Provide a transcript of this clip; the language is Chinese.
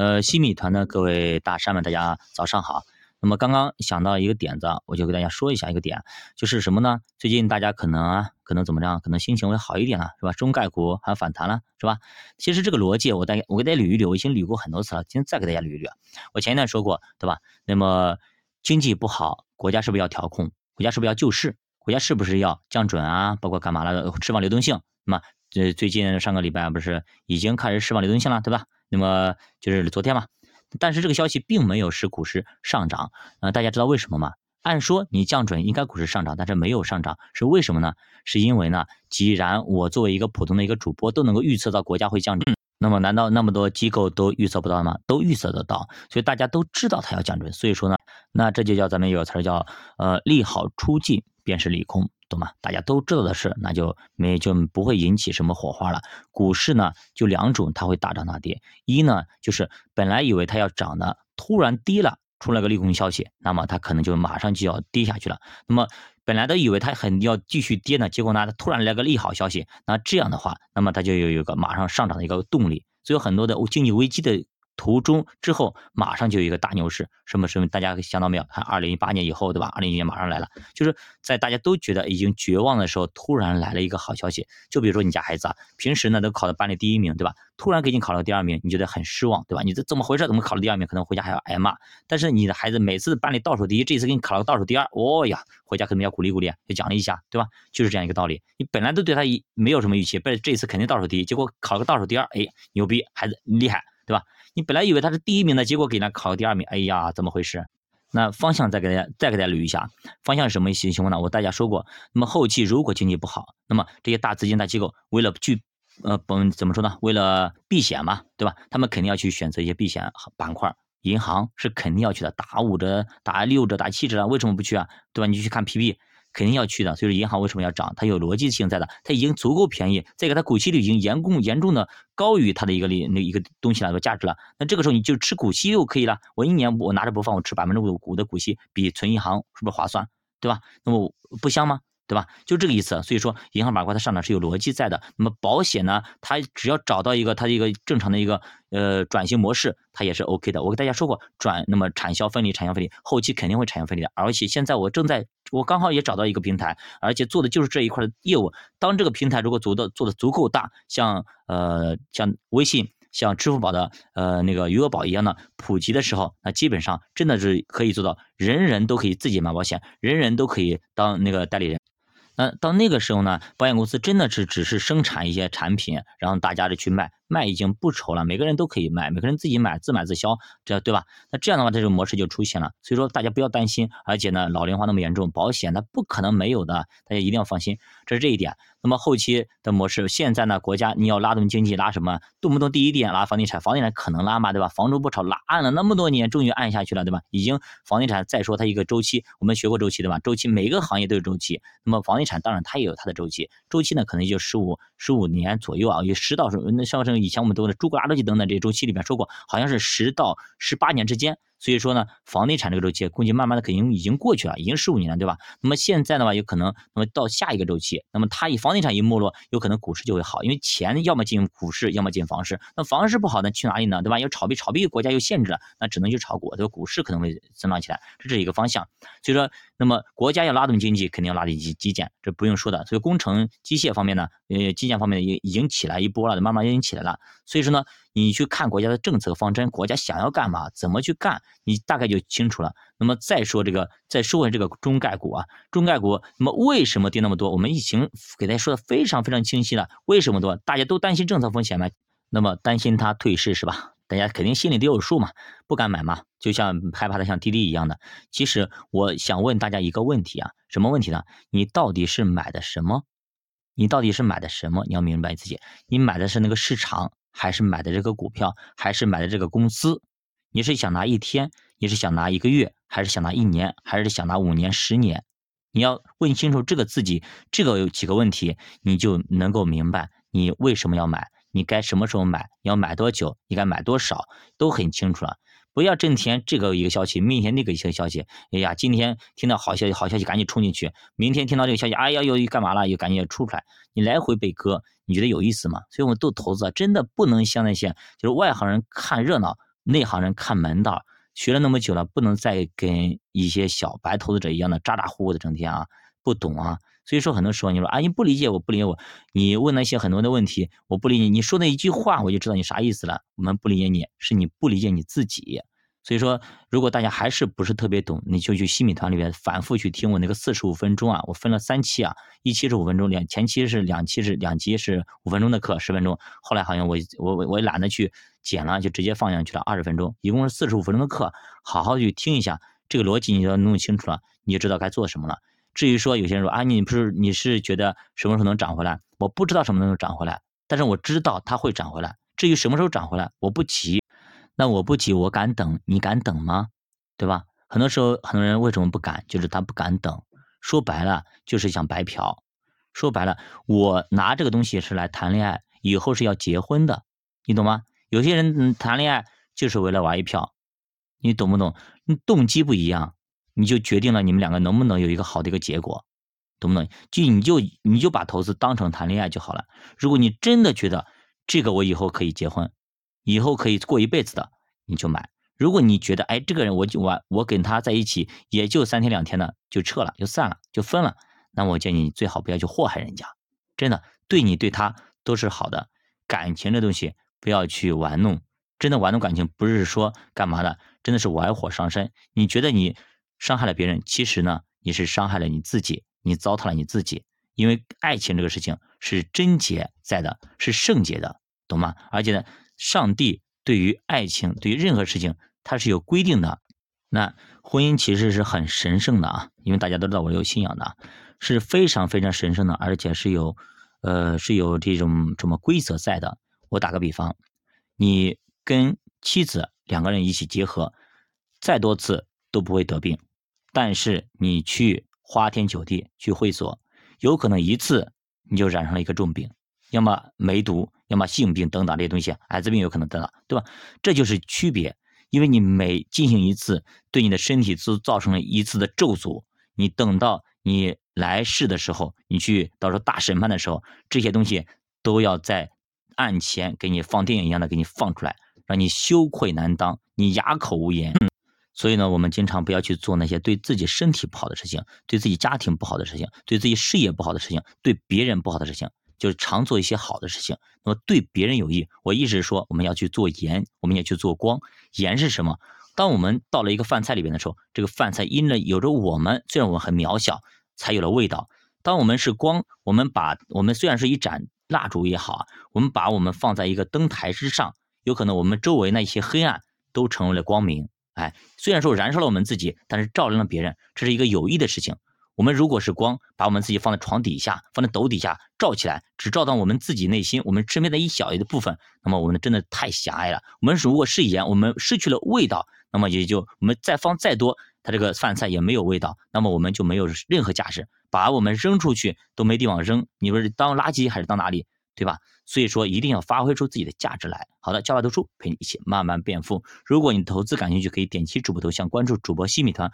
呃，新米团的各位大山们，大家早上好。那么刚刚想到一个点子，我就给大家说一下一个点，就是什么呢？最近大家可能啊，可能怎么着？可能心情会好一点了，是吧？中概股还反弹了，是吧？其实这个逻辑，我大我给大家捋一捋，我已经捋过很多次了，今天再给大家捋一捋。我前一段说过，对吧？那么经济不好，国家是不是要调控？国家是不是要救市？国家是不是要降准啊？包括干嘛了？释放流动性？那么这最近上个礼拜不是已经开始释放流动性了，对吧？那么就是昨天嘛，但是这个消息并没有使股市上涨，呃，大家知道为什么吗？按说你降准应该股市上涨，但是没有上涨，是为什么呢？是因为呢，既然我作为一个普通的一个主播都能够预测到国家会降准，那么难道那么多机构都预测不到吗？都预测得到，所以大家都知道它要降准，所以说呢，那这就叫咱们有个词儿叫呃利好出尽便是利空。懂吗？大家都知道的事，那就没就不会引起什么火花了。股市呢，就两种，它会大涨大跌。一呢，就是本来以为它要涨的，突然跌了，出了个利空消息，那么它可能就马上就要跌下去了。那么本来都以为它很要继续跌呢，结果呢，它突然来个利好消息，那这样的话，那么它就有一个马上上涨的一个动力。所以很多的经济危机的。途中之后马上就有一个大牛市，什么什么大家想到没有？看二零一八年以后，对吧？二零一年马上来了，就是在大家都觉得已经绝望的时候，突然来了一个好消息。就比如说你家孩子啊，平时呢都考到班里第一名，对吧？突然给你考了第二名，你觉得很失望，对吧？你这怎么回事？怎么考了第二名？可能回家还要挨骂。但是你的孩子每次班里倒数第一，这次给你考了倒数第二，哦呀，回家可能要鼓励鼓励，要奖励一下，对吧？就是这样一个道理。你本来都对他一没有什么预期，不是这次肯定倒数第一，结果考了个倒数第二，哎，牛逼，孩子厉害。对吧？你本来以为他是第一名的，结果给他考第二名，哎呀，怎么回事？那方向再给大家再给大家捋一下，方向是什么情情况呢？我大家说过，那么后期如果经济不好，那么这些大资金大机构为了去呃，本怎么说呢？为了避险嘛，对吧？他们肯定要去选择一些避险板块，银行是肯定要去的，打五折、打六折、打七折啊，为什么不去啊？对吧？你去看 PB。肯定要去的，所以说银行为什么要涨？它有逻辑性在的，它已经足够便宜，再给它股息率已经严重严重的高于它的一个利那一个东西来说价值了。那这个时候你就吃股息就可以了。我一年我拿着不放，我吃百分之五五的股息，比存银行是不是划算？对吧？那么不香吗？对吧？就这个意思。所以说，银行板块它上涨是有逻辑在的。那么保险呢？它只要找到一个它的一个正常的一个呃转型模式，它也是 OK 的。我给大家说过，转那么产销分离，产销分离，后期肯定会产销分离的。而且现在我正在，我刚好也找到一个平台，而且做的就是这一块的业务。当这个平台如果做的做的足够大，像呃像微信、像支付宝的呃那个余额宝一样的普及的时候，那基本上真的是可以做到人人都可以自己买保险，人人都可以当那个代理人。那到那个时候呢，保险公司真的是只是生产一些产品，然后大家就去卖，卖已经不愁了，每个人都可以卖，每个人自己买自买自销，这对吧？那这样的话，这种模式就出现了。所以说大家不要担心，而且呢，老龄化那么严重，保险它不可能没有的，大家一定要放心，这是这一点。那么后期的模式，现在呢，国家你要拉动经济，拉什么？动不动第一点拉房地产，房地产可能拉嘛，对吧？房租不炒，拉按了那么多年，终于按下去了，对吧？已经房地产再说它一个周期，我们学过周期对吧？周期每个行业都有周期，那么房地产当然它也有它的周期，周期呢可能就十五十五年左右啊，有十到十那上升以前我们读的朱格拉周期等等这些周期里面说过，好像是十到十八年之间。所以说呢，房地产这个周期估计慢慢的肯定已经过去了，已经十五年了，对吧？那么现在的话，有可能那么到下一个周期，那么它以房地产一没落，有可能股市就会好，因为钱要么进股市，要么进房市。那房市不好，那去哪里呢？对吧？要炒币，炒币国家又限制了，那只能去炒股，这个股市可能会增长起来，这是一个方向。所以说，那么国家要拉动经济，肯定要拉动基基建，这不用说的。所以工程机械方面呢，呃，基建方面也已经起来一波了，慢慢已经起来了。所以说呢。你去看国家的政策方针，国家想要干嘛，怎么去干，你大概就清楚了。那么再说这个，再说回这个中概股啊，中概股，那么为什么跌那么多？我们已经给大家说的非常非常清晰了。为什么多？大家都担心政策风险吗？那么担心它退市是吧？大家肯定心里都有数嘛，不敢买嘛，就像害怕的像滴滴一样的。其实我想问大家一个问题啊，什么问题呢？你到底是买的什么？你到底是买的什么？你要明白自己，你买的是那个市场。还是买的这个股票，还是买的这个公司？你是想拿一天，你是想拿一个月，还是想拿一年，还是想拿五年、十年？你要问清楚这个自己，这个有几个问题，你就能够明白你为什么要买，你该什么时候买，你要买多久，你该买多少，都很清楚了。不要整天这个一个消息，明天那个一个消息，哎呀，今天听到好消息，好消息赶紧冲进去，明天听到这个消息，哎呀，又干嘛了？又赶紧出出来，你来回被割，你觉得有意思吗？所以我们做投资，真的不能像那些就是外行人看热闹，内行人看门道，学了那么久了，不能再跟一些小白投资者一样的咋咋呼呼的，整天啊不懂啊。所以说，很多时候你说啊，你不理解我，不理解我，你问那些很多的问题，我不理解你说那一句话，我就知道你啥意思了。我们不理解你，是你不理解你自己。所以说，如果大家还是不是特别懂，你就去新米团里面反复去听我那个四十五分钟啊，我分了三期啊，一期是五分钟，两前期是两期是两集是五分钟的课，十分钟。后来好像我我我我懒得去剪了，就直接放上去了二十分钟，一共是四十五分钟的课，好好去听一下，这个逻辑你要弄清楚了，你就知道该做什么了。至于说有些人说啊，你不是你是觉得什么时候能涨回来？我不知道什么能涨回来，但是我知道它会涨回来。至于什么时候涨回来，我不急。那我不急，我敢等，你敢等吗？对吧？很多时候，很多人为什么不敢？就是他不敢等。说白了，就是想白嫖。说白了，我拿这个东西是来谈恋爱，以后是要结婚的，你懂吗？有些人谈恋爱就是为了玩一票，你懂不懂？你动机不一样，你就决定了你们两个能不能有一个好的一个结果，懂不懂？就你就你就把投资当成谈恋爱就好了。如果你真的觉得这个我以后可以结婚。以后可以过一辈子的，你就买。如果你觉得，哎，这个人我就我我跟他在一起也就三天两天的，就撤了，就散了，就分了，那我建议你最好不要去祸害人家。真的，对你对他都是好的。感情这东西不要去玩弄，真的玩弄感情不是说干嘛的，真的是玩火伤身。你觉得你伤害了别人，其实呢，你是伤害了你自己，你糟蹋了你自己。因为爱情这个事情是贞洁在的，是圣洁的，懂吗？而且呢。上帝对于爱情，对于任何事情，它是有规定的。那婚姻其实是很神圣的啊，因为大家都知道我有信仰的，是非常非常神圣的，而且是有，呃，是有这种什么规则在的。我打个比方，你跟妻子两个人一起结合，再多次都不会得病，但是你去花天酒地去会所，有可能一次你就染上了一个重病。要么梅毒，要么性病等等这些东西，艾滋病有可能得到，对吧？这就是区别，因为你每进行一次，对你的身体都造成了一次的咒诅。你等到你来世的时候，你去到时候大审判的时候，这些东西都要在案前给你放电影一样的给你放出来，让你羞愧难当，你哑口无言。所以呢，我们经常不要去做那些对自己身体不好的事情，对自己家庭不好的事情，对自己事业不好的事情，对别人不好的事情。就是常做一些好的事情，那么对别人有益。我一直说，我们要去做盐，我们也去做光。盐是什么？当我们到了一个饭菜里边的时候，这个饭菜因着有着我们，虽然我们很渺小，才有了味道。当我们是光，我们把我们虽然是一盏蜡烛也好啊，我们把我们放在一个灯台之上，有可能我们周围那些黑暗都成为了光明。哎，虽然说燃烧了我们自己，但是照亮了别人，这是一个有益的事情。我们如果是光，把我们自己放在床底下，放在斗底下照起来，只照到我们自己内心，我们身边的一小一部分，那么我们真的太狭隘了。我们如果是盐，我们失去了味道，那么也就我们再放再多，它这个饭菜也没有味道，那么我们就没有任何价值，把我们扔出去都没地方扔，你说是当垃圾还是当哪里，对吧？所以说一定要发挥出自己的价值来。好的，教爸读书陪你一起慢慢变富。如果你投资感兴趣，可以点击主播头像关注主播西米团。